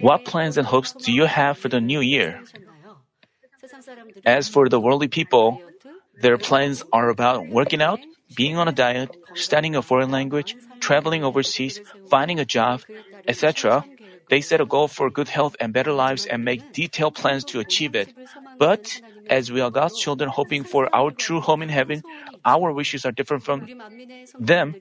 What plans and hopes do you have for the new year? As for the worldly people, their plans are about working out, being on a diet, studying a foreign language, traveling overseas, finding a job, etc. They set a goal for good health and better lives and make detailed plans to achieve it. But as we are God's children hoping for our true home in heaven, our wishes are different from them.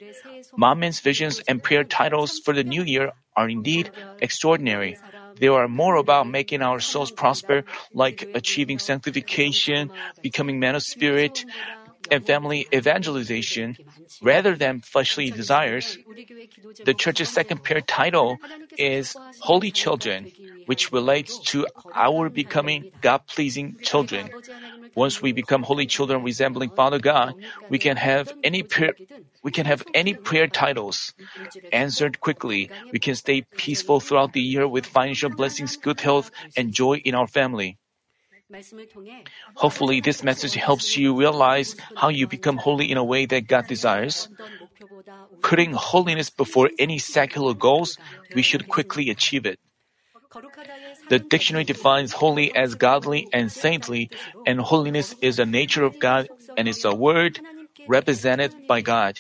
Manmin's visions and prayer titles for the new year are indeed extraordinary. They are more about making our souls prosper, like achieving sanctification, becoming men of spirit, and family evangelization rather than fleshly desires. The church's second prayer title is Holy Children, which relates to our becoming God pleasing children. Once we become holy children resembling Father God, we can have any prayer, we can have any prayer titles answered quickly. We can stay peaceful throughout the year with financial blessings, good health, and joy in our family. Hopefully, this message helps you realize how you become holy in a way that God desires. Putting holiness before any secular goals, we should quickly achieve it. The dictionary defines holy as godly and saintly, and holiness is the nature of God and is a word represented by God.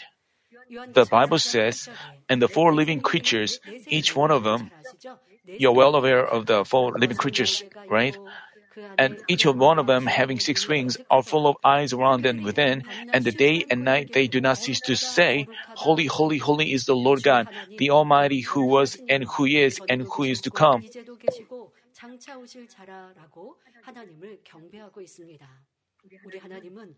The Bible says, and the four living creatures, each one of them, you're well aware of the four living creatures, right? And each of one of them having six wings are full of eyes around and within, and the day and night they do not cease to say, Holy, holy, holy is the Lord God, the Almighty who was and who is and who is to come.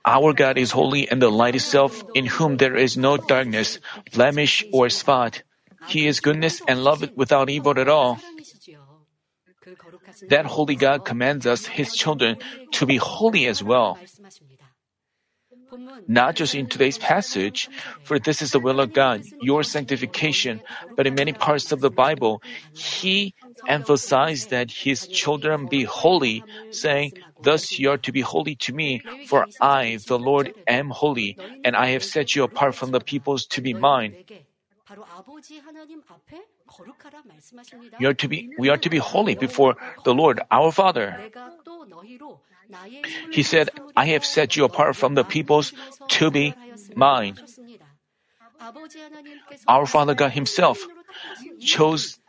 Our God is holy and the light itself, in whom there is no darkness, blemish, or spot. He is goodness and love without evil at all. That holy God commands us, his children, to be holy as well. Not just in today's passage, for this is the will of God, your sanctification, but in many parts of the Bible, He emphasized that His children be holy, saying, Thus you are to be holy to me, for I, the Lord, am holy, and I have set you apart from the peoples to be mine. We are to be, we are to be holy before the Lord, our Father. He said, I have set you apart from the peoples to be mine. Our Father God Himself chose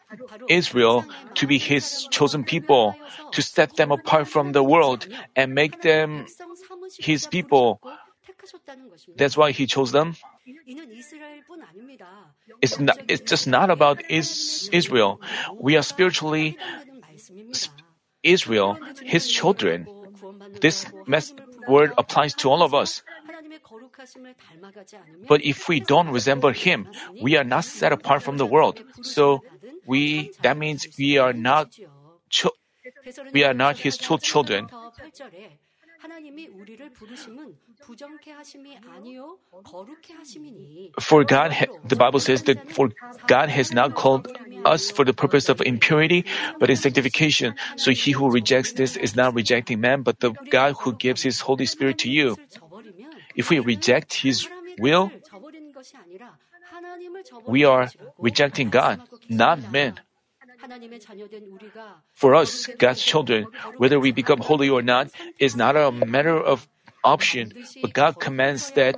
Israel to be His chosen people, to set them apart from the world and make them His people. That's why He chose them. It's not, it's just not about is, Israel. We are spiritually Israel, His children. This mes- word applies to all of us. But if we don't resemble Him, we are not set apart from the world. So we, that means we are not, cho- we are not His true children. For God, the Bible says that for God has not called us for the purpose of impurity, but in sanctification. So he who rejects this is not rejecting man, but the God who gives his Holy Spirit to you. If we reject his will, we are rejecting God, not men. For us, God's children, whether we become holy or not, is not a matter of option, but God commands that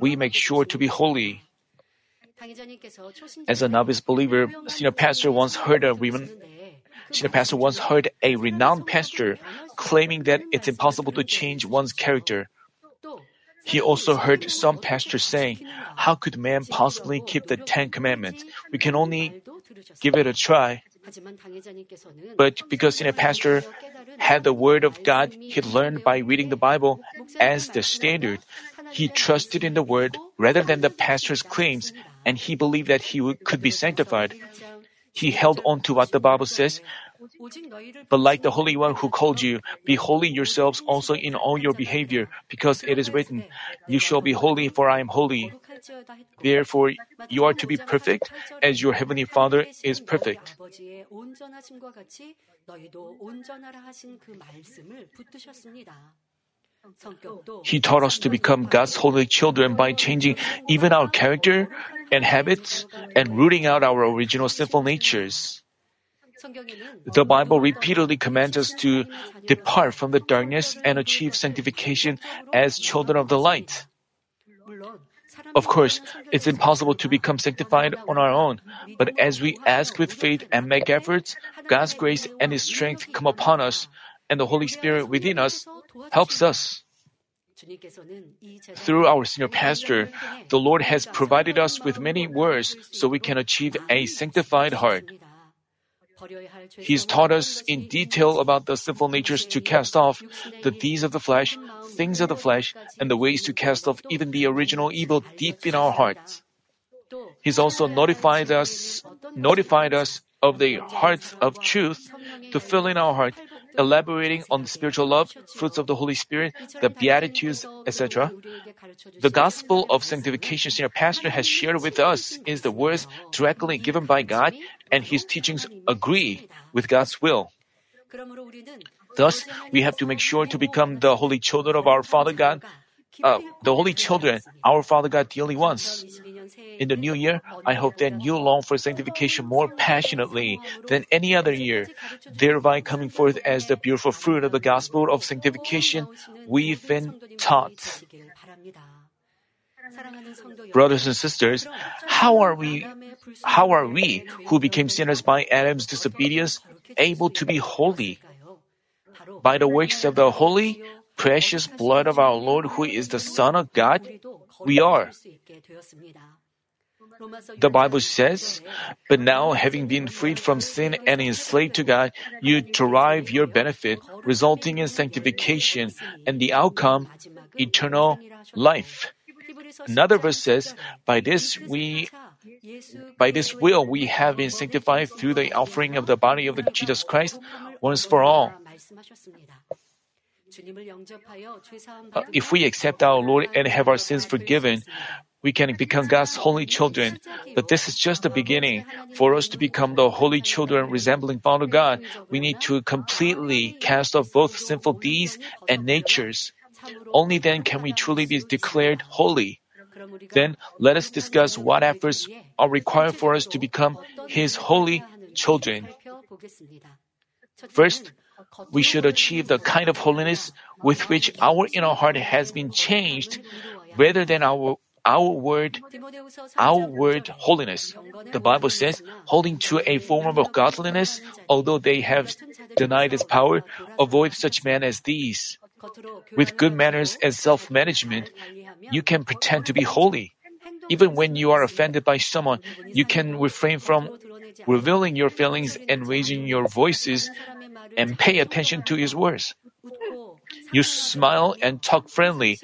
we make sure to be holy. As a novice believer, senior pastor once heard a senior pastor once heard a renowned pastor claiming that it's impossible to change one's character. He also heard some pastors saying, How could man possibly keep the Ten Commandments? We can only give it a try. But because senior pastor had the Word of God he learned by reading the Bible as the standard, he trusted in the Word rather than the pastor's claims, and he believed that he could be sanctified. He held on to what the Bible says, but like the Holy One who called you, be holy yourselves also in all your behavior, because it is written, You shall be holy, for I am holy. Therefore, you are to be perfect, as your heavenly Father is perfect. He taught us to become God's holy children by changing even our character and habits and rooting out our original sinful natures. The Bible repeatedly commands us to depart from the darkness and achieve sanctification as children of the light. Of course, it's impossible to become sanctified on our own, but as we ask with faith and make efforts, God's grace and His strength come upon us, and the Holy Spirit within us helps us. Through our senior pastor, the Lord has provided us with many words so we can achieve a sanctified heart. He's taught us in detail about the sinful natures to cast off, the deeds of the flesh, things of the flesh, and the ways to cast off even the original evil deep in our hearts. He's also notified us, notified us of the hearts of truth to fill in our heart elaborating on spiritual love, fruits of the Holy Spirit, the Beatitudes, etc. The gospel of sanctification senior pastor has shared with us is the words directly given by God, and his teachings agree with God's will. Thus, we have to make sure to become the holy children of our Father God, uh, the holy children our Father God dearly wants. In the new year, I hope that you long for sanctification more passionately than any other year, thereby coming forth as the beautiful fruit of the gospel of sanctification we've been taught. Brothers and sisters, how are we how are we who became sinners by Adam's disobedience able to be holy? By the works of the holy, precious blood of our Lord who is the Son of God, we are. The Bible says, But now, having been freed from sin and enslaved to God, you derive your benefit, resulting in sanctification, and the outcome, eternal life. Another verse says, By this we by this will we have been sanctified through the offering of the body of the Jesus Christ once for all. Uh, if we accept our Lord and have our sins forgiven, we can become God's holy children. But this is just the beginning. For us to become the holy children resembling Father God, we need to completely cast off both sinful deeds and natures. Only then can we truly be declared holy. Then let us discuss what efforts are required for us to become His holy children. First, we should achieve the kind of holiness with which our inner heart has been changed rather than our our word, our word holiness. The Bible says, holding to a form of godliness, although they have denied its power, avoid such men as these. With good manners and self-management, you can pretend to be holy. Even when you are offended by someone, you can refrain from revealing your feelings and raising your voices and pay attention to his words. You smile and talk friendly,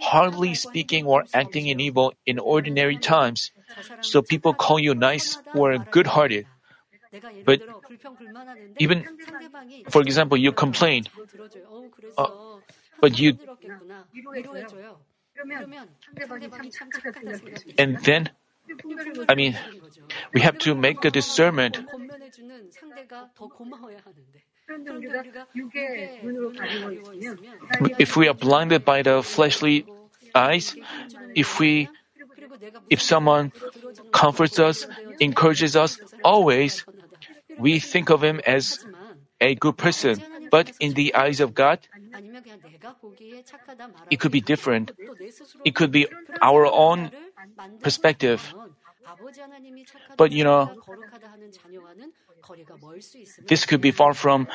hardly speaking or acting in evil in ordinary times, so people call you nice or good hearted. But even, for example, you complain, uh, but you, and then, I mean, we have to make a discernment. If we are blinded by the fleshly eyes, if we, if someone comforts us, encourages us, always, we think of him as a good person. But in the eyes of God, it could be different. It could be our own perspective. But you know, this could be far from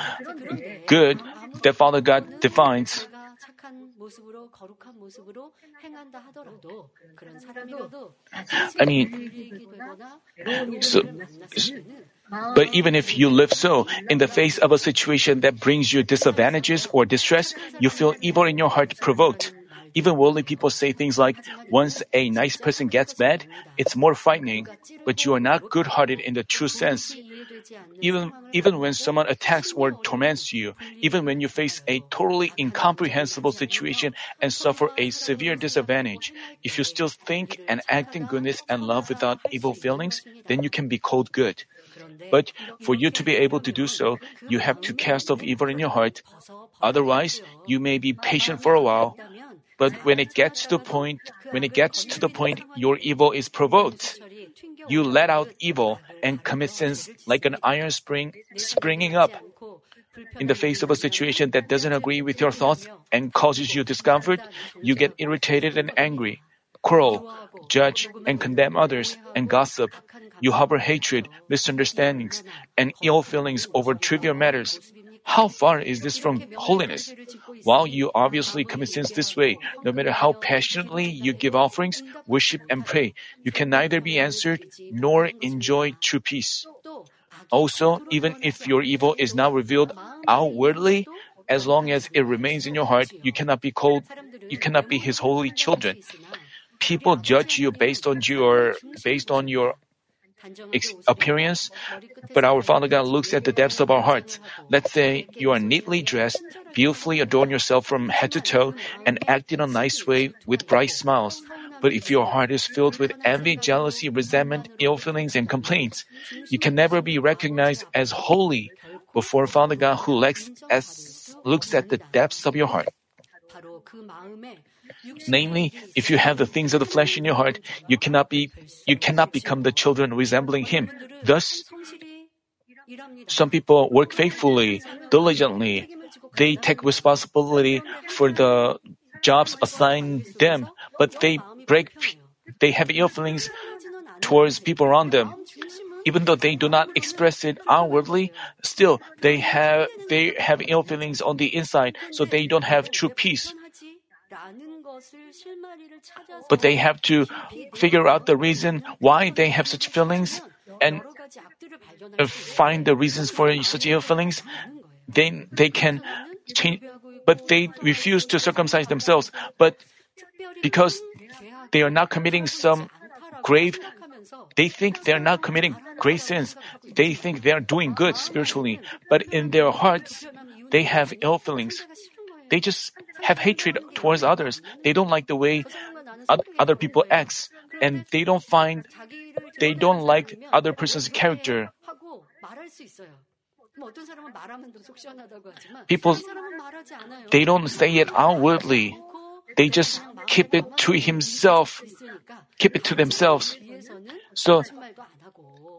good that Father God defines. I mean, so, but even if you live so, in the face of a situation that brings you disadvantages or distress, you feel evil in your heart provoked. Even worldly people say things like, once a nice person gets bad, it's more frightening, but you are not good hearted in the true sense. Even, even when someone attacks or torments you, even when you face a totally incomprehensible situation and suffer a severe disadvantage, if you still think and act in goodness and love without evil feelings, then you can be called good. But for you to be able to do so, you have to cast off evil in your heart Otherwise, you may be patient for a while. But when it gets to point, when it gets to the point your evil is provoked, you let out evil and commit sins like an iron spring springing up. In the face of a situation that doesn't agree with your thoughts and causes you discomfort, you get irritated and angry, quarrel, judge, and condemn others, and gossip. You harbor hatred, misunderstandings, and ill feelings over trivial matters. How far is this from holiness? While you obviously commit sins this way, no matter how passionately you give offerings, worship, and pray, you can neither be answered nor enjoy true peace. Also, even if your evil is not revealed outwardly, as long as it remains in your heart, you cannot be called, you cannot be His holy children. People judge you based on your based on your appearance, but our Father God looks at the depths of our hearts. Let's say you are neatly dressed, beautifully adorn yourself from head to toe, and act in a nice way with bright smiles. But if your heart is filled with envy, jealousy, resentment, ill feelings, and complaints, you can never be recognized as holy before Father God who looks, looks at the depths of your heart. Namely, if you have the things of the flesh in your heart, you cannot be you cannot become the children resembling him. Thus, some people work faithfully, diligently. They take responsibility for the jobs assigned them, but they break they have ill feelings towards people around them. Even though they do not express it outwardly, still they have they have ill feelings on the inside, so they don't have true peace. But they have to figure out the reason why they have such feelings and find the reasons for such ill feelings. Then they can change, but they refuse to circumcise themselves. But because they are not committing some grave, they think they are not committing great sins. They think they are doing good spiritually, but in their hearts, they have ill feelings. They just have hatred towards others. They don't like the way other people acts, and they don't find they don't like other person's character. People they don't say it outwardly. They just keep it to himself, keep it to themselves. So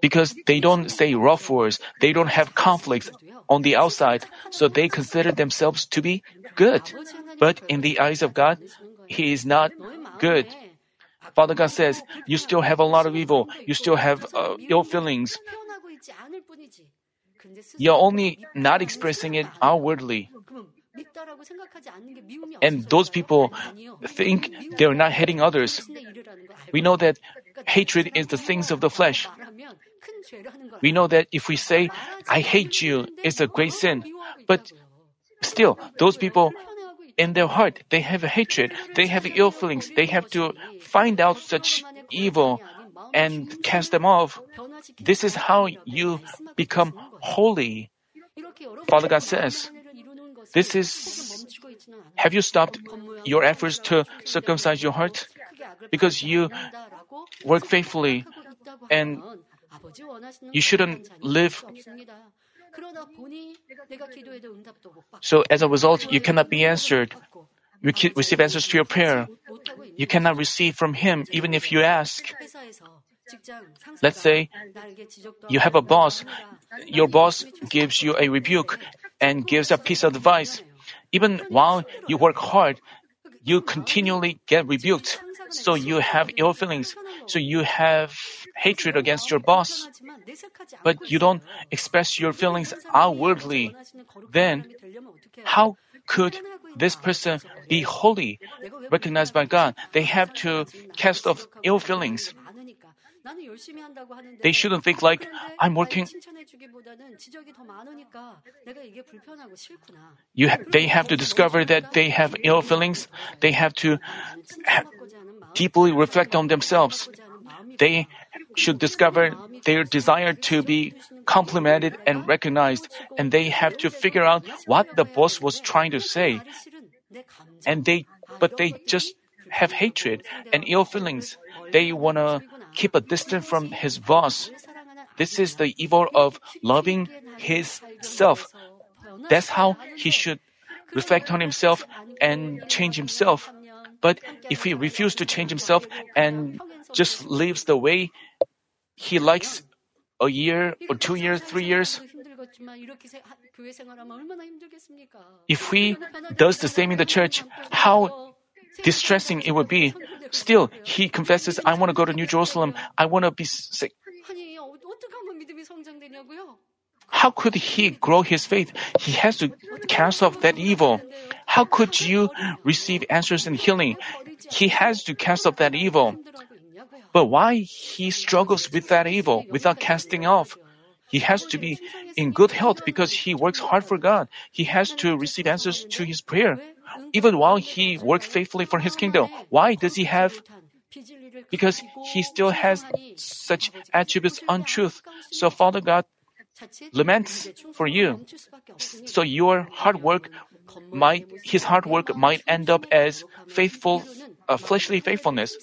because they don't say rough words, they don't have conflicts on the outside, so they consider themselves to be good. But in the eyes of God, He is not good. Father God says, You still have a lot of evil, you still have uh, ill feelings. You're only not expressing it outwardly. And those people think they're not hating others. We know that hatred is the things of the flesh. We know that if we say, I hate you, it's a great sin. But still, those people in their heart, they have a hatred, they have ill feelings, they have to find out such evil and cast them off. This is how you become holy. Father God says, this is, have you stopped your efforts to circumcise your heart? Because you work faithfully and you shouldn't live. So as a result, you cannot be answered. You receive answers to your prayer. You cannot receive from Him even if you ask. Let's say you have a boss. Your boss gives you a rebuke and gives a piece of advice. Even while you work hard, you continually get rebuked. So you have ill feelings. So you have hatred against your boss. But you don't express your feelings outwardly. Then how could this person be holy, recognized by God? They have to cast off ill feelings. They shouldn't think like, I'm working. You ha- they have to discover that they have ill feelings. They have to ha- deeply reflect on themselves. They should discover their desire to be complimented and recognized, and they have to figure out what the boss was trying to say. And they, but they just have hatred and ill feelings. They wanna keep a distance from his boss. This is the evil of loving his self. That's how he should reflect on himself and change himself. But if he refuses to change himself and just lives the way he likes a year or two years, three years, if he does the same in the church, how distressing it would be. Still, he confesses, I want to go to New Jerusalem. I want to be sick. How could he grow his faith? He has to cast off that evil. How could you receive answers and healing? He has to cast off that evil. But why he struggles with that evil without casting off? He has to be in good health because he works hard for God. He has to receive answers to his prayer. Even while he worked faithfully for his kingdom, why does he have? Because he still has such attributes untruth. So Father God laments for you. So your hard work might, his hard work might end up as faithful, uh, fleshly faithfulness.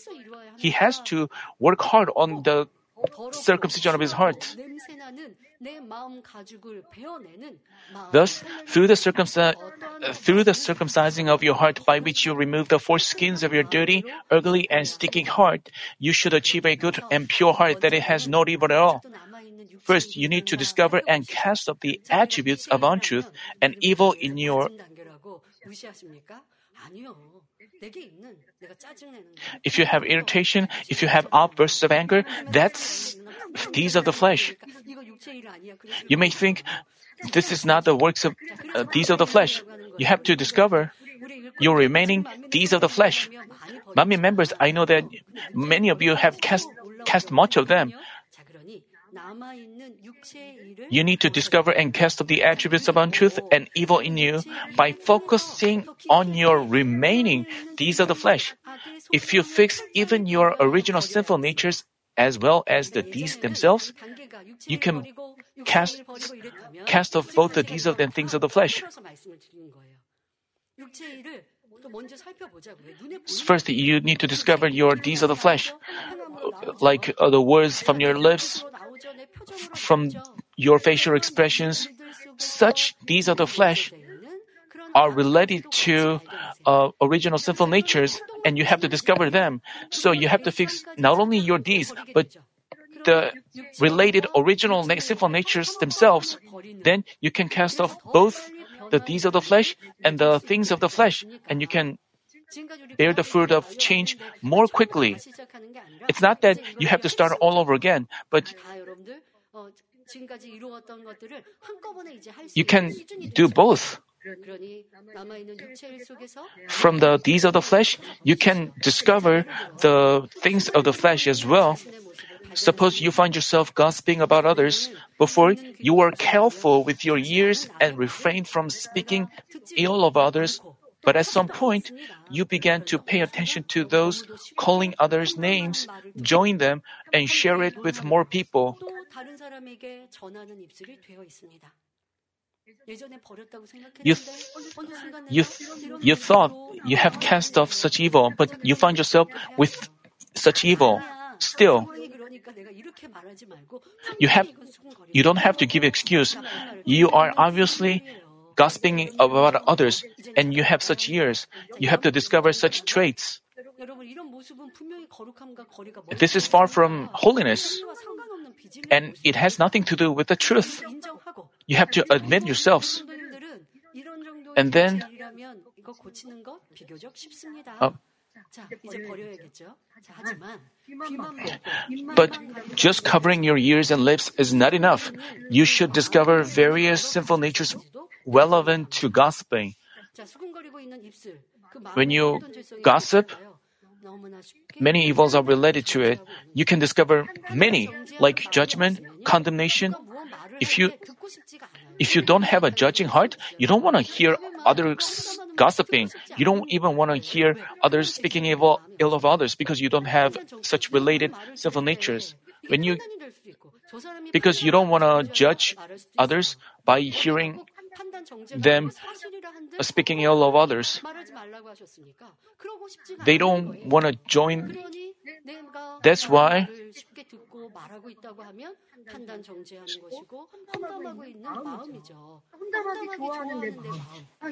He has to work hard on the circumcision of his heart. Thus, through the, circumci- uh, through the circumcising of your heart by which you remove the foreskins of your dirty, ugly, and sticky heart, you should achieve a good and pure heart that it has no evil at all. First, you need to discover and cast off the attributes of untruth and evil in your if you have irritation, if you have outbursts of anger, that's deeds of the flesh. You may think this is not the works of uh, deeds of the flesh. You have to discover your remaining deeds of the flesh. Many members, I know that many of you have cast cast much of them. You need to discover and cast off the attributes of untruth and evil in you by focusing on your remaining deeds of the flesh. If you fix even your original sinful natures as well as the deeds themselves, you can cast, cast off both the deeds of and things of the flesh. First, you need to discover your deeds of the flesh, like the words from your lips, from your facial expressions, such deeds of the flesh are related to uh, original sinful natures, and you have to discover them. So you have to fix not only your deeds, but the related original sinful natures themselves. Then you can cast off both the deeds of the flesh and the things of the flesh, and you can bear the fruit of change more quickly. It's not that you have to start all over again, but you can do both. From the deeds of the flesh, you can discover the things of the flesh as well. Suppose you find yourself gossiping about others. Before, you were careful with your ears and refrained from speaking ill of others. But at some point, you began to pay attention to those calling others names, join them, and share it with more people. You, th- you, th- you thought you have cast off such evil, but you find yourself with such evil. Still, you have, you don't have to give excuse. You are obviously gossiping about others, and you have such ears. You have to discover such traits. This is far from holiness, and it has nothing to do with the truth. You have to admit yourselves. And then, uh, but just covering your ears and lips is not enough. You should discover various sinful natures relevant to gossiping. When you gossip, many evils are related to it. You can discover many, like judgment, condemnation. If you if you don't have a judging heart, you don't want to hear others gossiping. You don't even want to hear others speaking evil, ill of others because you don't have such related sinful natures. When you, because you don't want to judge others by hearing them speaking ill of others. They don't want to join. That's why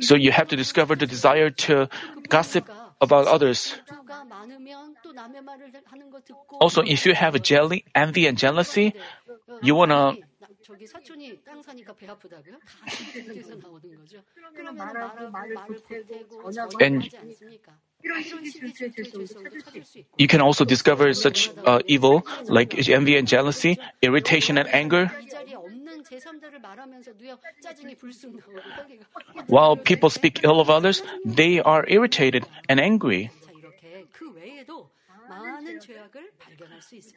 so you have to discover the desire to gossip about others. Also, if you have a jelly, envy and jealousy, you wanna and you can also discover such uh, evil like envy and jealousy, irritation and anger. While people speak ill of others, they are irritated and angry.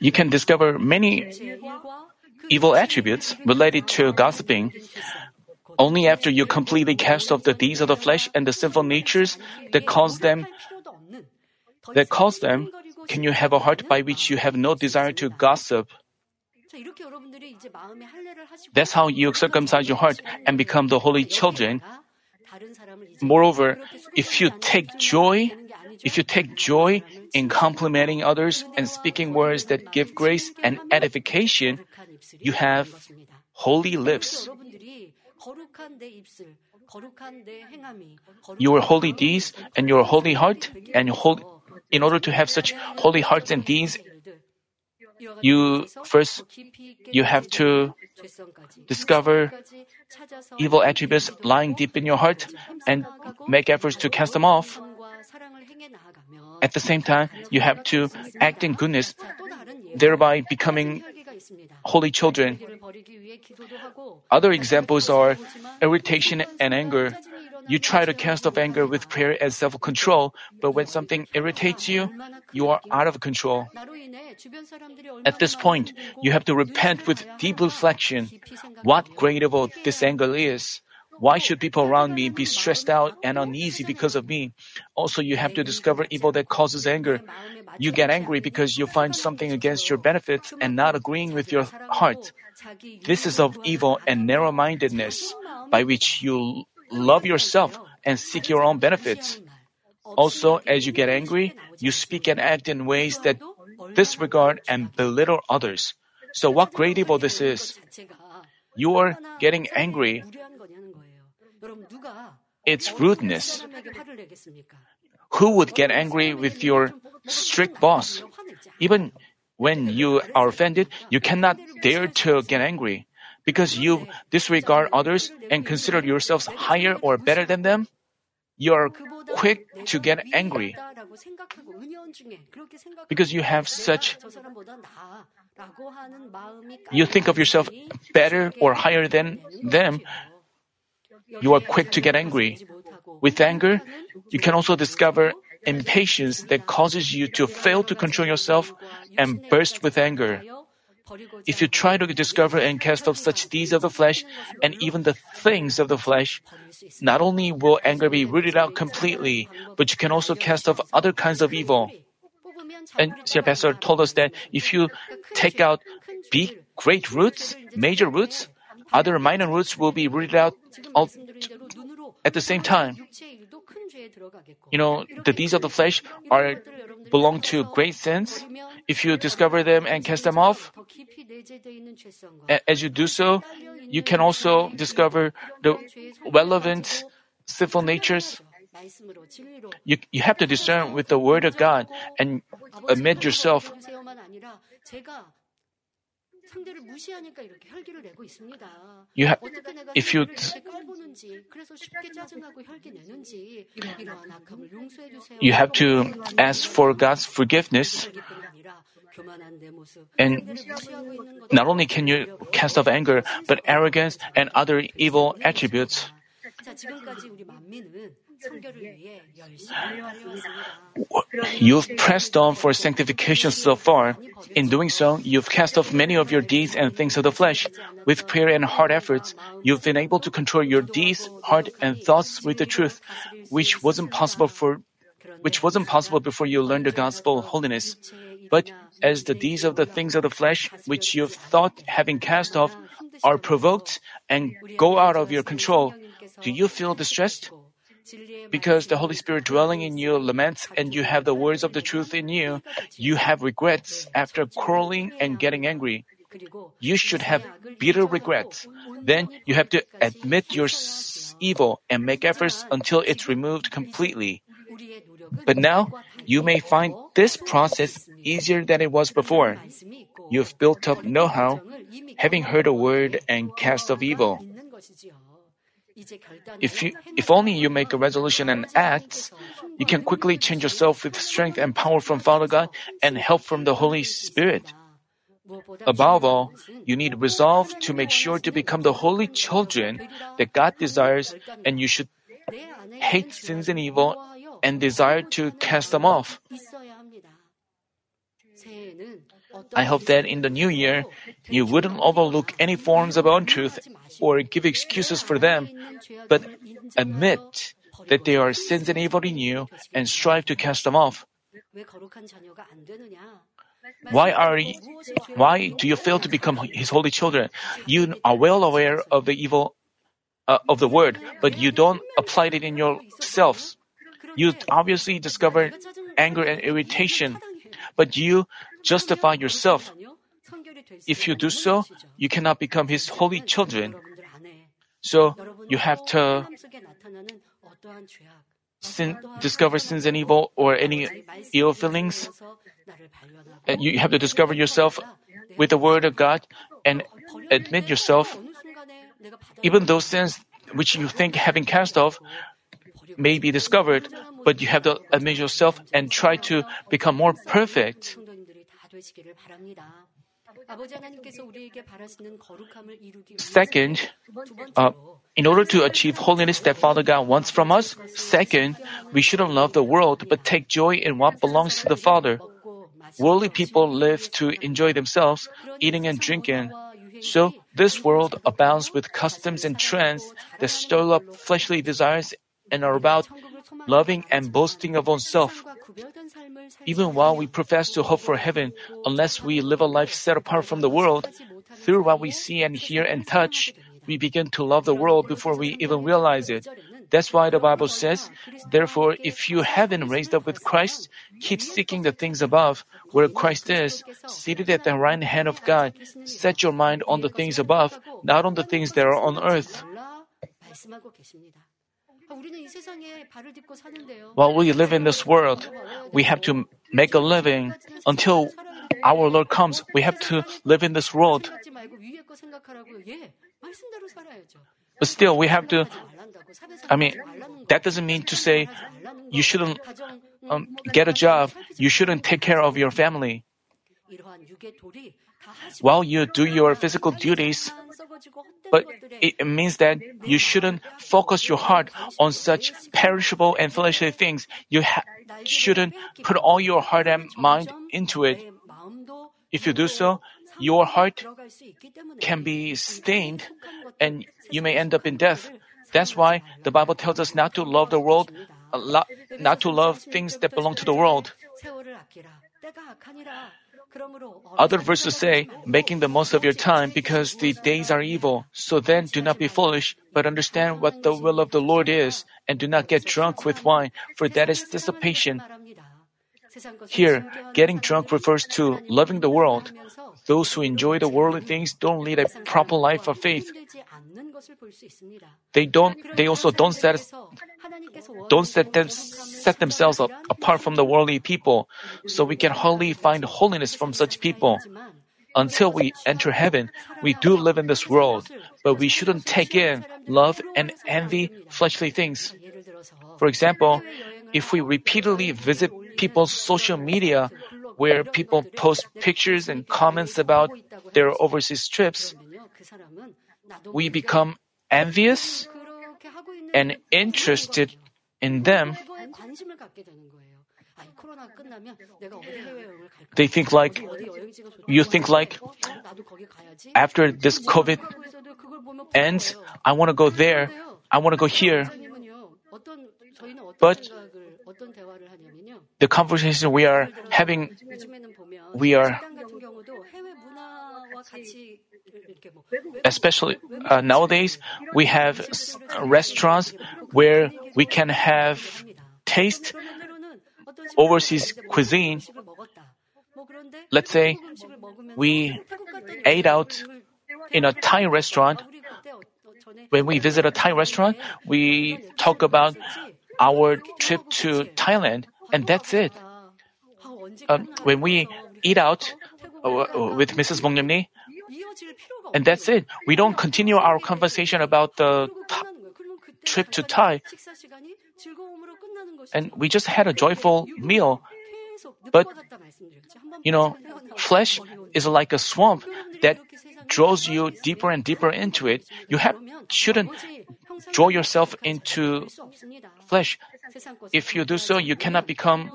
You can discover many evil attributes related to gossiping. Only after you completely cast off the deeds of the flesh and the sinful natures that cause them that cause them can you have a heart by which you have no desire to gossip. That's how you circumcise your heart and become the holy children. Moreover, if you take joy, if you take joy in complimenting others and speaking words that give grace and edification, you have holy lips. Your holy deeds and your holy heart and holy, in order to have such holy hearts and deeds, you first you have to discover evil attributes lying deep in your heart and make efforts to cast them off. At the same time, you have to act in goodness, thereby becoming holy children. Other examples are irritation and anger. You try to cast off anger with prayer and self control, but when something irritates you, you are out of control. At this point, you have to repent with deep reflection. What great evil this anger is. Why should people around me be stressed out and uneasy because of me? Also, you have to discover evil that causes anger. You get angry because you find something against your benefits and not agreeing with your heart. This is of evil and narrow mindedness, by which you love yourself and seek your own benefits. Also, as you get angry, you speak and act in ways that disregard and belittle others. So, what great evil this is! You are getting angry it's rudeness. Who would get angry with your strict boss? Even when you are offended, you cannot dare to get angry because you disregard others and consider yourselves higher or better than them. You are quick to get angry because you have such you think of yourself better or higher than them you are quick to get angry. With anger, you can also discover impatience that causes you to fail to control yourself and burst with anger. If you try to discover and cast off such deeds of the flesh and even the things of the flesh, not only will anger be rooted out completely, but you can also cast off other kinds of evil. And Sir Pastor told us that if you take out big, great roots, major roots, other minor roots will be rooted out all at the same time. You know, the deeds of the flesh are belong to great sins. If you discover them and cast them off, as you do so, you can also discover the relevant sinful natures. You, you have to discern with the word of God and admit yourself you have, if you you have to ask for God's forgiveness. And not only can you cast off anger, but arrogance and other evil attributes. You've pressed on for sanctification so far. In doing so, you've cast off many of your deeds and things of the flesh. With prayer and hard efforts, you've been able to control your deeds, heart, and thoughts with the truth, which wasn't possible for which wasn't possible before you learned the gospel of holiness. But as the deeds of the things of the flesh, which you've thought having cast off, are provoked and go out of your control, Do you feel distressed? Because the Holy Spirit dwelling in you laments and you have the words of the truth in you, you have regrets after quarreling and getting angry. You should have bitter regrets. Then you have to admit your evil and make efforts until it's removed completely. But now, you may find this process easier than it was before. You've built up know how, having heard a word and cast off evil. If, you, if only you make a resolution and act, you can quickly change yourself with strength and power from Father God and help from the Holy Spirit. Above all, you need resolve to make sure to become the holy children that God desires, and you should hate sins and evil and desire to cast them off. I hope that in the new year, you wouldn't overlook any forms of untruth or give excuses for them, but admit that they are sins and evil in you and strive to cast them off. Why are you, why do you fail to become his holy children? You are well aware of the evil uh, of the word, but you don't apply it in yourselves. You obviously discover anger and irritation, but you justify yourself. If you do so, you cannot become His holy children. So you have to sin, discover sins and evil or any ill feelings. And you have to discover yourself with the Word of God and admit yourself. Even those sins which you think having cast off may be discovered, but you have to admit yourself and try to become more perfect. Second, uh, in order to achieve holiness that Father God wants from us, second, we shouldn't love the world but take joy in what belongs to the Father. Worldly people live to enjoy themselves, eating and drinking. So, this world abounds with customs and trends that stir up fleshly desires and are about loving and boasting of oneself. Even while we profess to hope for heaven, unless we live a life set apart from the world, through what we see and hear and touch, we begin to love the world before we even realize it. That's why the Bible says, Therefore, if you haven't raised up with Christ, keep seeking the things above, where Christ is, seated at the right hand of God. Set your mind on the things above, not on the things that are on earth. While we live in this world, we have to make a living. Until our Lord comes, we have to live in this world. But still, we have to. I mean, that doesn't mean to say you shouldn't um, get a job, you shouldn't take care of your family. While you do your physical duties, but it means that you shouldn't focus your heart on such perishable and fleshly things. You ha- shouldn't put all your heart and mind into it. If you do so, your heart can be stained and you may end up in death. That's why the Bible tells us not to love the world, not to love things that belong to the world. Other verses say, making the most of your time because the days are evil. So then do not be foolish, but understand what the will of the Lord is, and do not get drunk with wine, for that is dissipation. Here, getting drunk refers to loving the world. Those who enjoy the worldly things don't lead a proper life of faith. They don't. They also don't set don't set them set themselves up, apart from the worldly people, so we can hardly find holiness from such people. Until we enter heaven, we do live in this world, but we shouldn't take in love and envy fleshly things. For example, if we repeatedly visit people's social media where people post pictures and comments about their overseas trips, we become envious and interested in them. They think like, you think like, after this COVID ends, I want to go there, I want to go here. But the conversation we are having, we are especially uh, nowadays, we have restaurants where we can have taste overseas cuisine. Let's say we ate out in a Thai restaurant. When we visit a Thai restaurant, we talk about our trip to Thailand, and that's it. Um, when we eat out uh, Oh, uh, oh, with Mrs. Bong Lee, and that's it. We don't continue our conversation about the th- trip to Thai, and we just had a joyful meal. But you know, flesh is like a swamp that draws you deeper and deeper into it. You have shouldn't draw yourself into flesh. If you do so, you cannot become.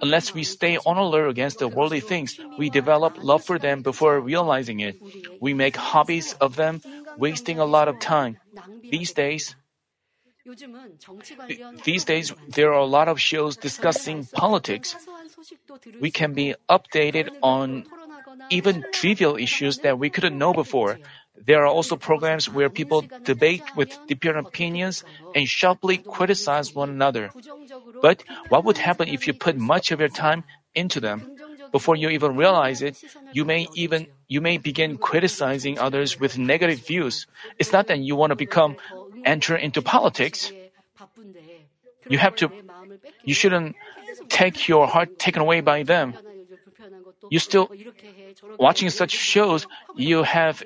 Unless we stay on alert against the worldly things, we develop love for them before realizing it. We make hobbies of them, wasting a lot of time. These days, these days, there are a lot of shows discussing politics. We can be updated on even trivial issues that we couldn't know before. There are also programs where people debate with different opinions and sharply criticize one another. But what would happen if you put much of your time into them? Before you even realize it, you may even you may begin criticizing others with negative views. It's not that you want to become enter into politics. You have to you shouldn't take your heart taken away by them. You still watching such shows, you have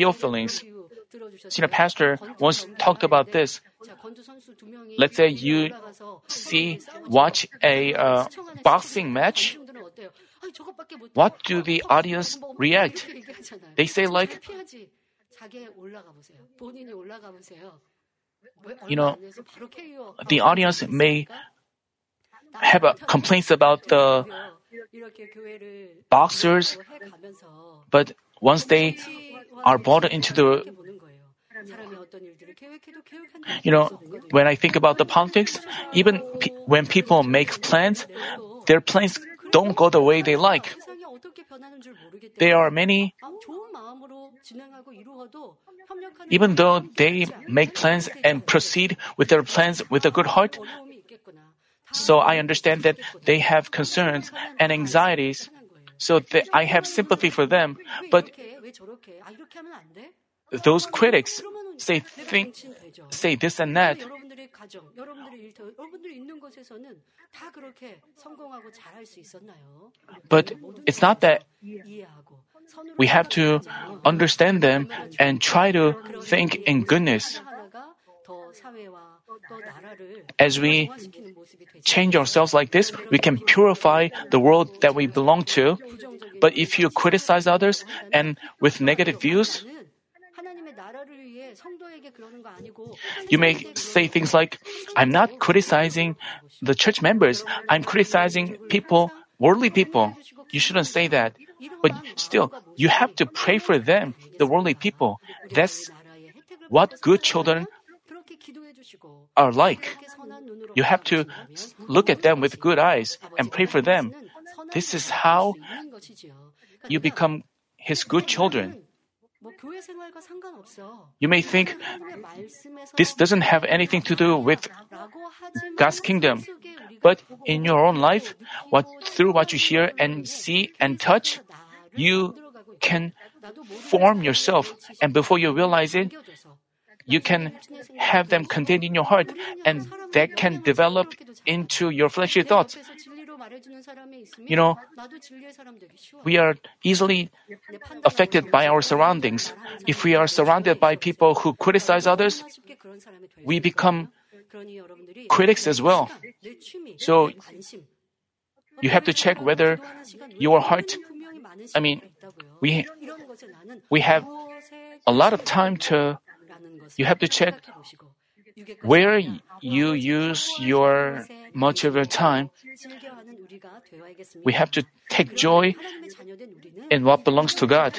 ill feelings. Senior pastor once talked about this. Let's say you see, watch a uh, boxing match. What do the audience react? They say like, you know, the audience may have a complaints about the boxers, but once they are brought into the you know, when I think about the politics, even pe- when people make plans, their plans don't go the way they like. There are many, even though they make plans and proceed with their plans with a good heart, so I understand that they have concerns and anxieties. So I have sympathy for them. But those critics say think, say this and that. But it's not that we have to understand them and try to think in goodness. As we change ourselves like this, we can purify the world that we belong to. But if you criticize others and with negative views, you may say things like, I'm not criticizing the church members, I'm criticizing people, worldly people. You shouldn't say that. But still, you have to pray for them, the worldly people. That's what good children are like. You have to look at them with good eyes and pray for them. This is how you become His good children. You may think this doesn't have anything to do with God's kingdom. But in your own life, what through what you hear and see and touch, you can form yourself and before you realize it, you can have them contained in your heart and that can develop into your fleshly thoughts. You know, we are easily affected by our surroundings. If we are surrounded by people who criticize others, we become critics as well. So you have to check whether your heart, I mean, we, we have a lot of time to, you have to check where you use your much of your time. We have to take joy in what belongs to God.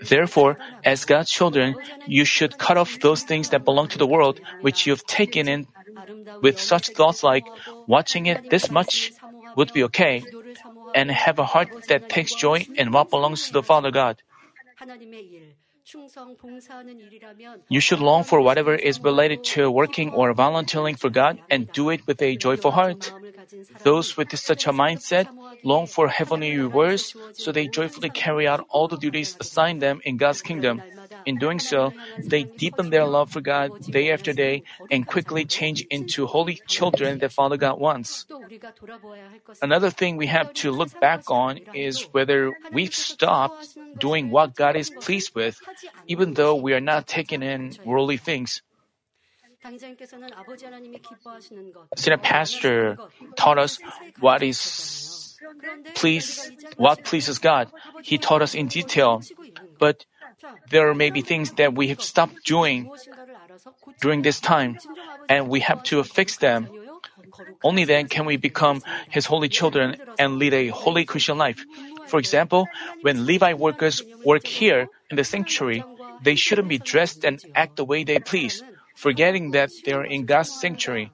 Therefore, as God's children, you should cut off those things that belong to the world, which you've taken in with such thoughts like, watching it this much would be okay, and have a heart that takes joy in what belongs to the Father God. You should long for whatever is related to working or volunteering for God and do it with a joyful heart. Those with such a mindset long for heavenly rewards, so they joyfully carry out all the duties assigned them in God's kingdom. In doing so, they deepen their love for God day after day and quickly change into holy children that Father God wants. Another thing we have to look back on is whether we've stopped doing what God is pleased with, even though we are not taking in worldly things. Senior pastor taught us what is please what pleases God. He taught us in detail, but there may be things that we have stopped doing during this time, and we have to fix them. Only then can we become His holy children and lead a holy Christian life. For example, when Levi workers work here in the sanctuary, they shouldn't be dressed and act the way they please, forgetting that they're in God's sanctuary.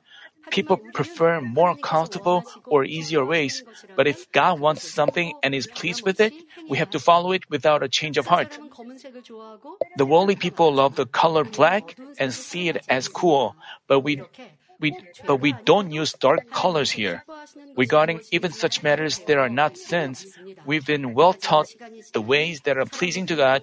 People prefer more comfortable or easier ways, but if God wants something and is pleased with it, we have to follow it without a change of heart. The worldly people love the color black and see it as cool, but we we, but we don't use dark colors here. Regarding even such matters that are not sins, we've been well taught the ways that are pleasing to God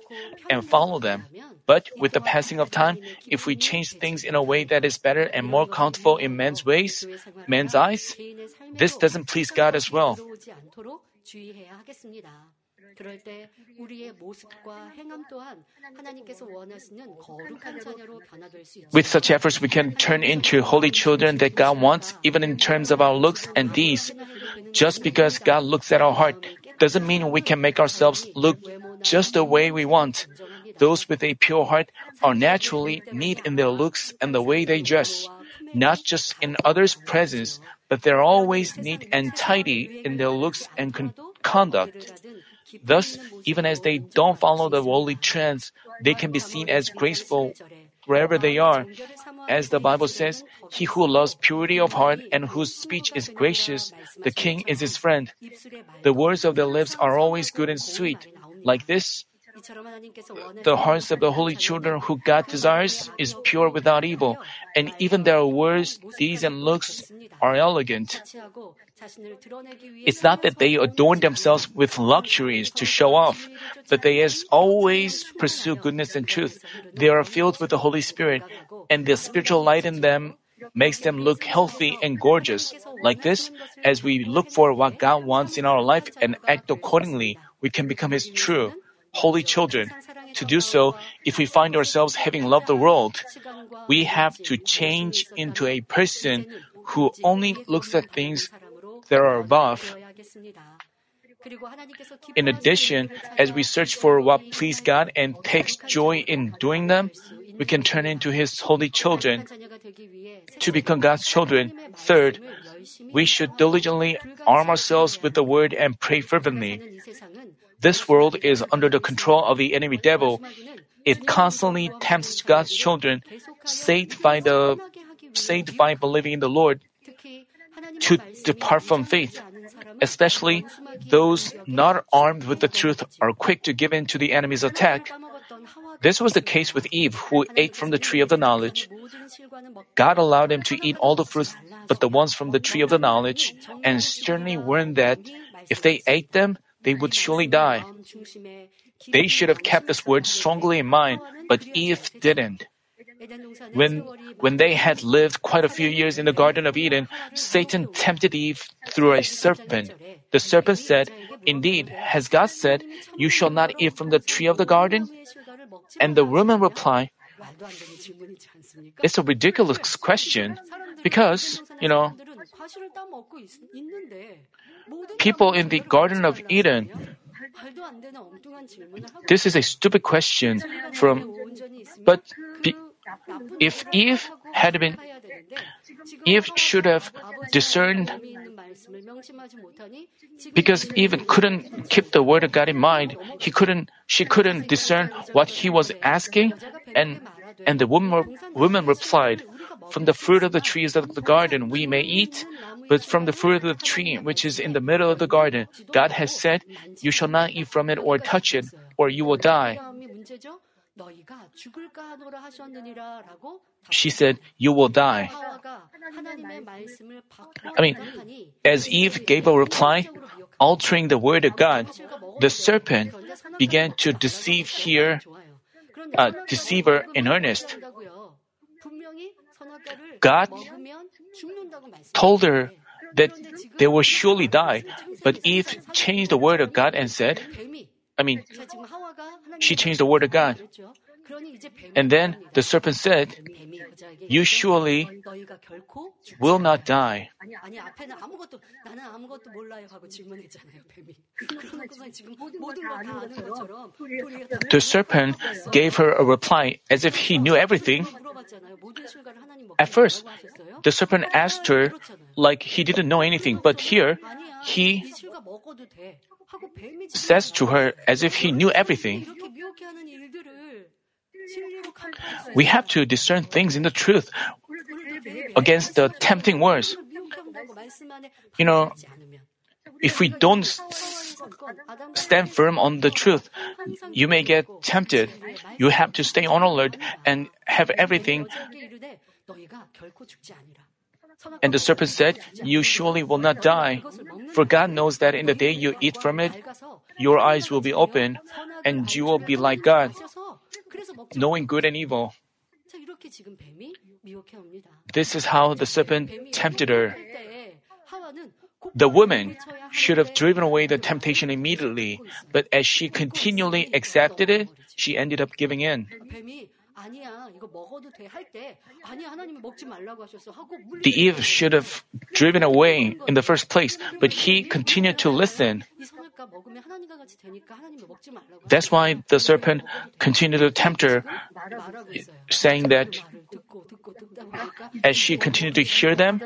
and follow them. But with the passing of time, if we change things in a way that is better and more comfortable in men's ways, men's eyes, this doesn't please God as well. With such efforts, we can turn into holy children that God wants, even in terms of our looks and deeds. Just because God looks at our heart doesn't mean we can make ourselves look just the way we want. Those with a pure heart are naturally neat in their looks and the way they dress, not just in others' presence, but they're always neat and tidy in their looks and con- conduct. Thus, even as they don't follow the worldly trends, they can be seen as graceful wherever they are. As the Bible says, he who loves purity of heart and whose speech is gracious, the king is his friend. The words of their lips are always good and sweet. Like this, the hearts of the holy children who God desires is pure without evil, and even their words, deeds, and looks are elegant. It's not that they adorn themselves with luxuries to show off, but they as always pursue goodness and truth. They are filled with the Holy Spirit, and the spiritual light in them makes them look healthy and gorgeous. Like this, as we look for what God wants in our life and act accordingly, we can become His true, holy children. To do so, if we find ourselves having loved the world, we have to change into a person who only looks at things that are above. In addition, as we search for what please God and takes joy in doing them, we can turn into His holy children. To become God's children, third, we should diligently arm ourselves with the word and pray fervently. This world is under the control of the enemy devil. It constantly tempts God's children, saved by the saved by believing in the Lord, to depart from faith. Especially those not armed with the truth are quick to give in to the enemy's attack. This was the case with Eve, who ate from the tree of the knowledge. God allowed him to eat all the fruits but the ones from the tree of the knowledge, and sternly warned that if they ate them, they would surely die. They should have kept this word strongly in mind, but Eve didn't. When, when they had lived quite a few years in the Garden of Eden, Satan tempted Eve through a serpent. The serpent said, Indeed, has God said, You shall not eat from the tree of the garden? And the woman replied, It's a ridiculous question because, you know, people in the Garden of Eden, this is a stupid question from, but if Eve had been, Eve should have discerned because Eve couldn't keep the word of God in mind. He couldn't, she couldn't discern what he was asking, and and the woman woman replied, "From the fruit of the trees of the garden we may eat, But from the fruit of the tree which is in the middle of the garden, God has said, You shall not eat from it or touch it, or you will die. She said, You will die. I mean, as Eve gave a reply, altering the word of God, the serpent began to deceive here, uh, deceive her in earnest. God told her that they will surely die, but Eve changed the word of God and said, I mean, she changed the word of God. And then the serpent said, You surely will not die. The serpent gave her a reply as if he knew everything. At first, the serpent asked her like he didn't know anything, but here, he says to her as if he knew everything. We have to discern things in the truth against the tempting words. You know, if we don't stand firm on the truth, you may get tempted. You have to stay on alert and have everything. And the serpent said, You surely will not die, for God knows that in the day you eat from it, your eyes will be open, and you will be like God, knowing good and evil. This is how the serpent tempted her. The woman should have driven away the temptation immediately, but as she continually accepted it, she ended up giving in. The Eve should have driven away in the first place, but he continued to listen. That's why the serpent continued to tempt her, saying that as she continued to hear them,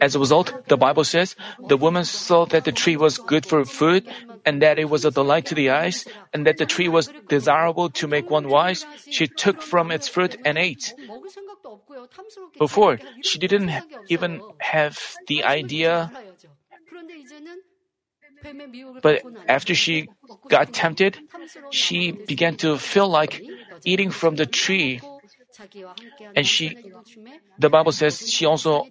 as a result, the Bible says, the woman saw that the tree was good for food, and that it was a delight to the eyes, and that the tree was desirable to make one wise. She took from its fruit and ate. Before, she didn't even have the idea but after she got tempted, she began to feel like eating from the tree. And she, the Bible says she also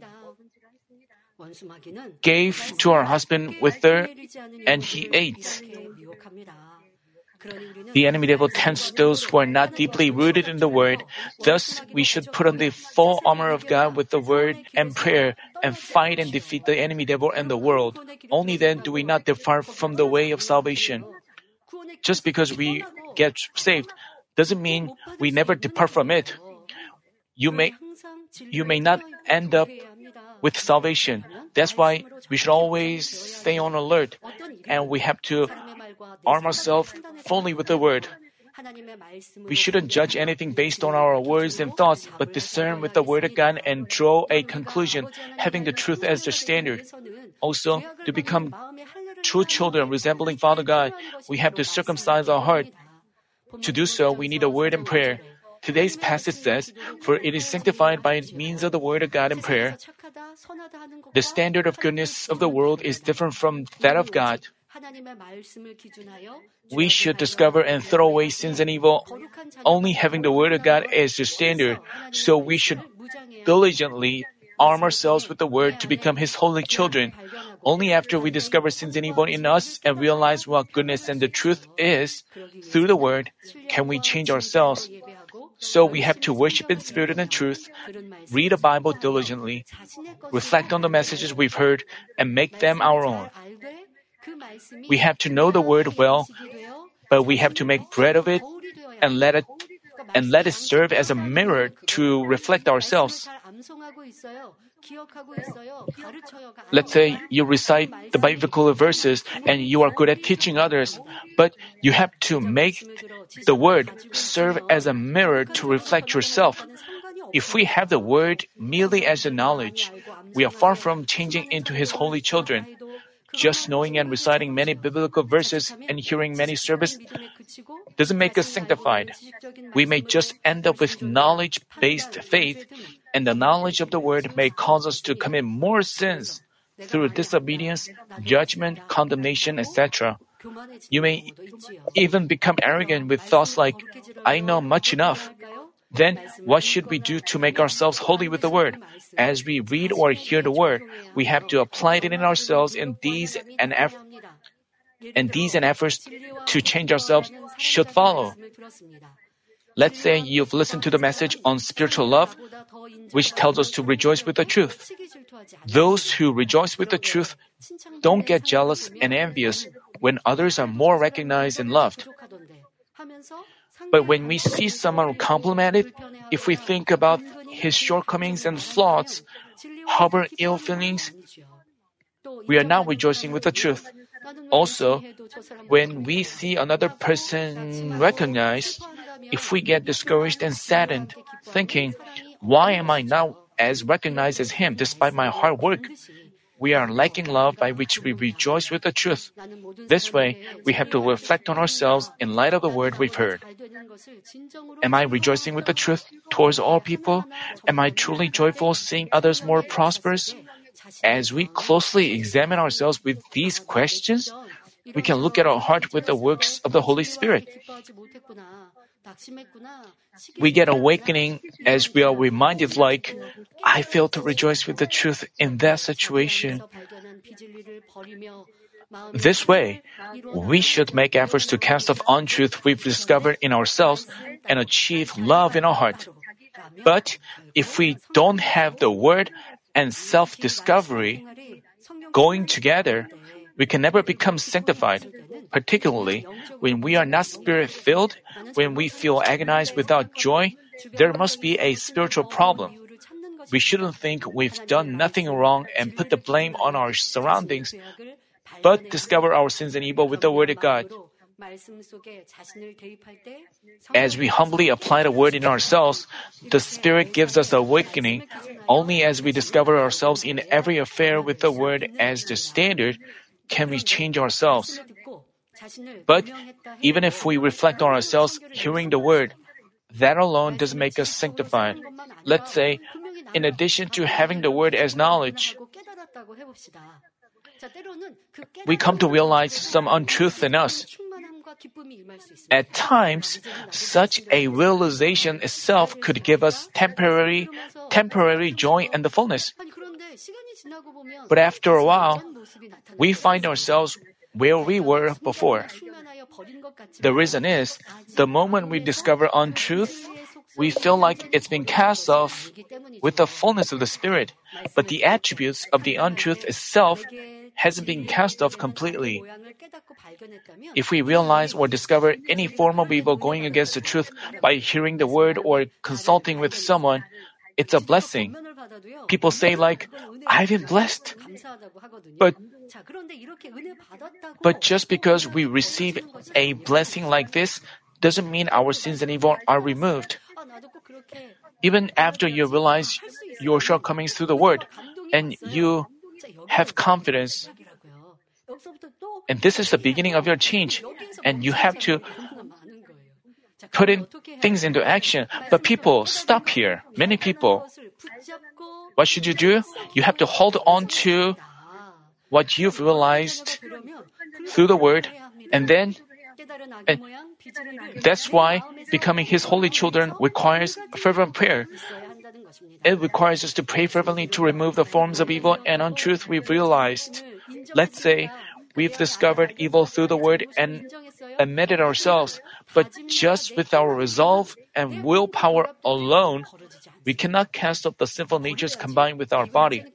gave to her husband with her and he ate. The enemy devil tempts those who are not deeply rooted in the word. Thus, we should put on the full armor of God with the word and prayer and fight and defeat the enemy devil and the world. Only then do we not depart from the way of salvation. Just because we get saved doesn't mean we never depart from it. You may, you may not end up with salvation. That's why we should always stay on alert and we have to arm ourselves fully with the word. We shouldn't judge anything based on our words and thoughts, but discern with the word of God and draw a conclusion, having the truth as the standard. Also, to become true children resembling Father God, we have to circumcise our heart. To do so, we need a word and prayer. Today's passage says, For it is sanctified by means of the word of God and prayer. The standard of goodness of the world is different from that of God. We should discover and throw away sins and evil, only having the Word of God as the standard. So we should diligently arm ourselves with the Word to become His holy children. Only after we discover sins and evil in us and realize what goodness and the truth is, through the Word, can we change ourselves. So we have to worship in spirit and in truth, read the Bible diligently, reflect on the messages we've heard, and make them our own. We have to know the word well, but we have to make bread of it and let it and let it serve as a mirror to reflect ourselves. Let's say you recite the biblical verses and you are good at teaching others, but you have to make the word serve as a mirror to reflect yourself. If we have the word merely as a knowledge, we are far from changing into his holy children. Just knowing and reciting many biblical verses and hearing many service doesn't make us sanctified. We may just end up with knowledge based faith, and the knowledge of the word may cause us to commit more sins through disobedience, judgment, condemnation, etc. You may even become arrogant with thoughts like, I know much enough. Then, what should we do to make ourselves holy with the Word? As we read or hear the Word, we have to apply it in ourselves in these and eff- and these and efforts to change ourselves should follow. Let's say you've listened to the message on spiritual love, which tells us to rejoice with the truth. Those who rejoice with the truth don't get jealous and envious when others are more recognized and loved. But when we see someone complimented, if we think about his shortcomings and flaws, harbor ill feelings, we are not rejoicing with the truth. Also, when we see another person recognized, if we get discouraged and saddened, thinking, why am I not as recognized as him despite my hard work? We are lacking love by which we rejoice with the truth. This way, we have to reflect on ourselves in light of the word we've heard. Am I rejoicing with the truth towards all people? Am I truly joyful seeing others more prosperous? As we closely examine ourselves with these questions, we can look at our heart with the works of the Holy Spirit. We get awakening as we are reminded like, I fail to rejoice with the truth in that situation. This way, we should make efforts to cast off untruth we've discovered in ourselves and achieve love in our heart. But if we don't have the word and self-discovery going together, we can never become sanctified, particularly when we are not spirit filled, when we feel agonized without joy, there must be a spiritual problem. We shouldn't think we've done nothing wrong and put the blame on our surroundings, but discover our sins and evil with the Word of God. As we humbly apply the Word in ourselves, the Spirit gives us awakening. Only as we discover ourselves in every affair with the Word as the standard, can we change ourselves. But even if we reflect on ourselves hearing the word, that alone doesn't make us sanctified. Let's say, in addition to having the word as knowledge, we come to realize some untruth in us. At times, such a realization itself could give us temporary, temporary joy and the fullness. But after a while, we find ourselves where we were before. The reason is, the moment we discover untruth, we feel like it's been cast off with the fullness of the Spirit, but the attributes of the untruth itself hasn't been cast off completely. If we realize or discover any form of evil going against the truth by hearing the word or consulting with someone, it's a blessing. People say like, I've been blessed. But but just because we receive a blessing like this doesn't mean our sins and evil are removed. Even after you realize your shortcomings through the word and you have confidence, and this is the beginning of your change, and you have to put in things into action. But people stop here. Many people. What should you do? You have to hold on to what you've realized through the word, and then and that's why becoming His holy children requires fervent prayer. It requires us to pray fervently to remove the forms of evil and untruth we've realized. Let's say we've discovered evil through the word and admitted ourselves, but just with our resolve and willpower alone, we cannot cast off the sinful natures combined with our body.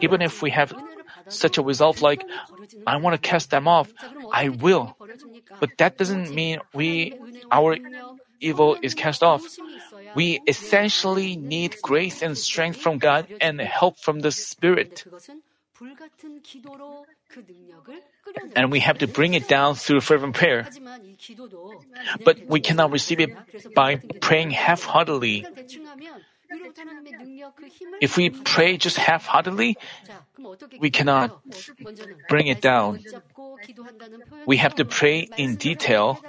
Even if we have such a resolve like, I want to cast them off, I will. But that doesn't mean we, our evil is cast off. We essentially need grace and strength from God and help from the Spirit. And we have to bring it down through fervent prayer. But we cannot receive it by praying half heartedly. If we pray just half heartedly, we cannot bring it down. We have to pray in detail,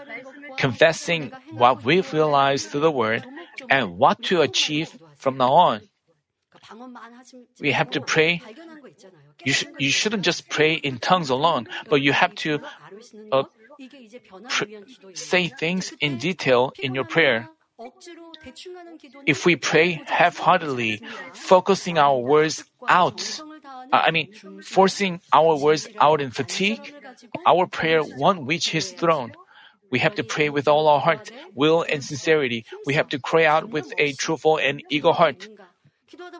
confessing what we've realized through the Word and what to achieve from now on. We have to pray. You, sh- you shouldn't just pray in tongues alone, but you have to uh, pr- say things in detail in your prayer. If we pray half heartedly, focusing our words out, I mean, forcing our words out in fatigue, our prayer won't reach His throne. We have to pray with all our heart, will, and sincerity. We have to cry out with a truthful and eager heart.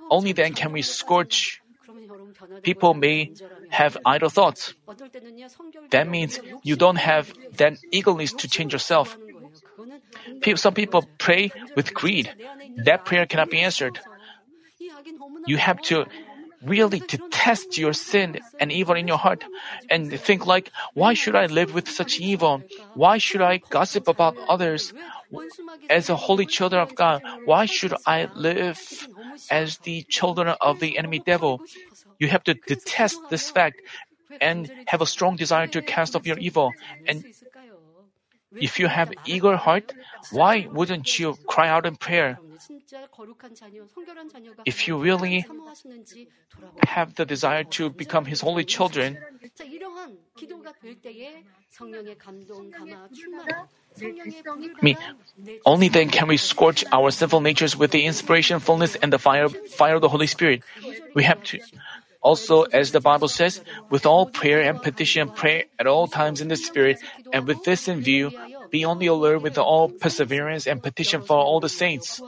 Only then can we scorch. People may have idle thoughts. That means you don't have that eagerness to change yourself. Some people pray with greed. That prayer cannot be answered. You have to really detest your sin and evil in your heart and think like, why should I live with such evil? Why should I gossip about others? As a holy children of God, why should I live as the children of the enemy devil? You have to detest this fact and have a strong desire to cast off your evil. And if you have eager heart, why wouldn't you cry out in prayer? If you really have the desire to become His holy children, me, only then can we scorch our sinful natures with the inspiration, fullness, and the fire, fire of the Holy Spirit. We have to, also, as the Bible says, with all prayer and petition, pray at all times in the Spirit, and with this in view, be on the alert with all perseverance and petition for all the saints.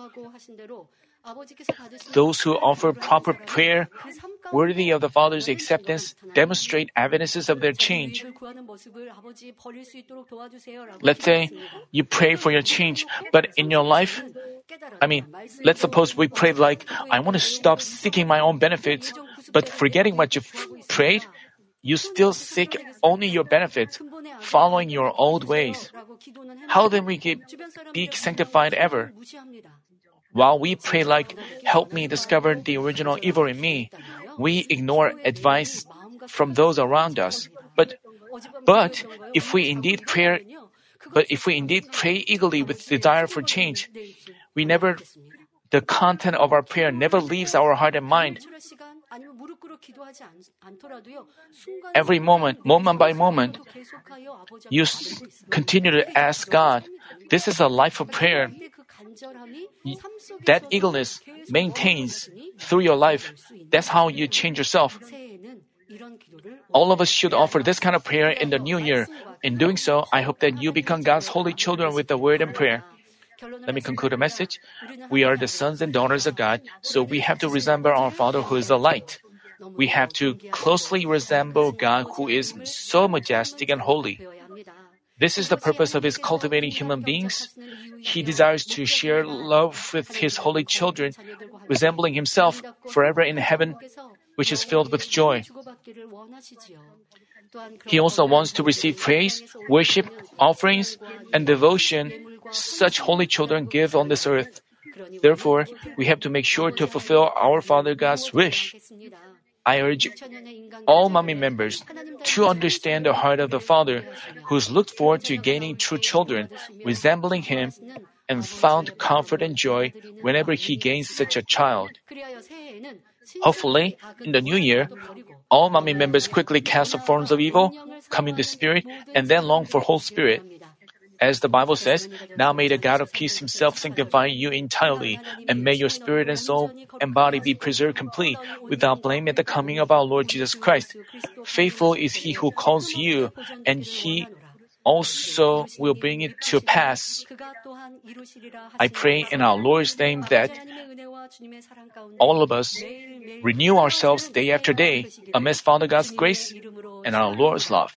Those who offer proper prayer, worthy of the Father's acceptance, demonstrate evidences of their change. Let's say you pray for your change, but in your life, I mean, let's suppose we pray like, I want to stop seeking my own benefits, but forgetting what you prayed, you still seek only your benefits, following your old ways. How then we get, be sanctified ever? While we pray like, help me discover the original evil in me, we ignore advice from those around us. But, but if we indeed pray, but if we indeed pray eagerly with desire for change, we never, the content of our prayer never leaves our heart and mind. Every moment, moment by moment, you continue to ask God. This is a life of prayer. That eagerness maintains through your life. That's how you change yourself. All of us should offer this kind of prayer in the new year. In doing so, I hope that you become God's holy children with the word and prayer. Let me conclude the message. We are the sons and daughters of God, so we have to resemble our Father who is the light. We have to closely resemble God who is so majestic and holy. This is the purpose of His cultivating human beings. He desires to share love with His holy children, resembling Himself forever in heaven, which is filled with joy. He also wants to receive praise, worship, offerings, and devotion such holy children give on this earth. Therefore, we have to make sure to fulfill our Father God's wish. I urge all Manmin members to understand the heart of the Father, who's looked forward to gaining true children, resembling Him, and found comfort and joy whenever He gains such a child. Hopefully, in the new year, all Manmin members quickly cast the forms of evil, come in the Spirit, and then long for whole Spirit. As the Bible says, now may the God of peace himself sanctify you entirely, and may your spirit and soul and body be preserved complete, without blame at the coming of our Lord Jesus Christ. Faithful is he who calls you, and he also will bring it to pass. I pray in our Lord's name that all of us renew ourselves day after day amidst Father God's grace and our Lord's love.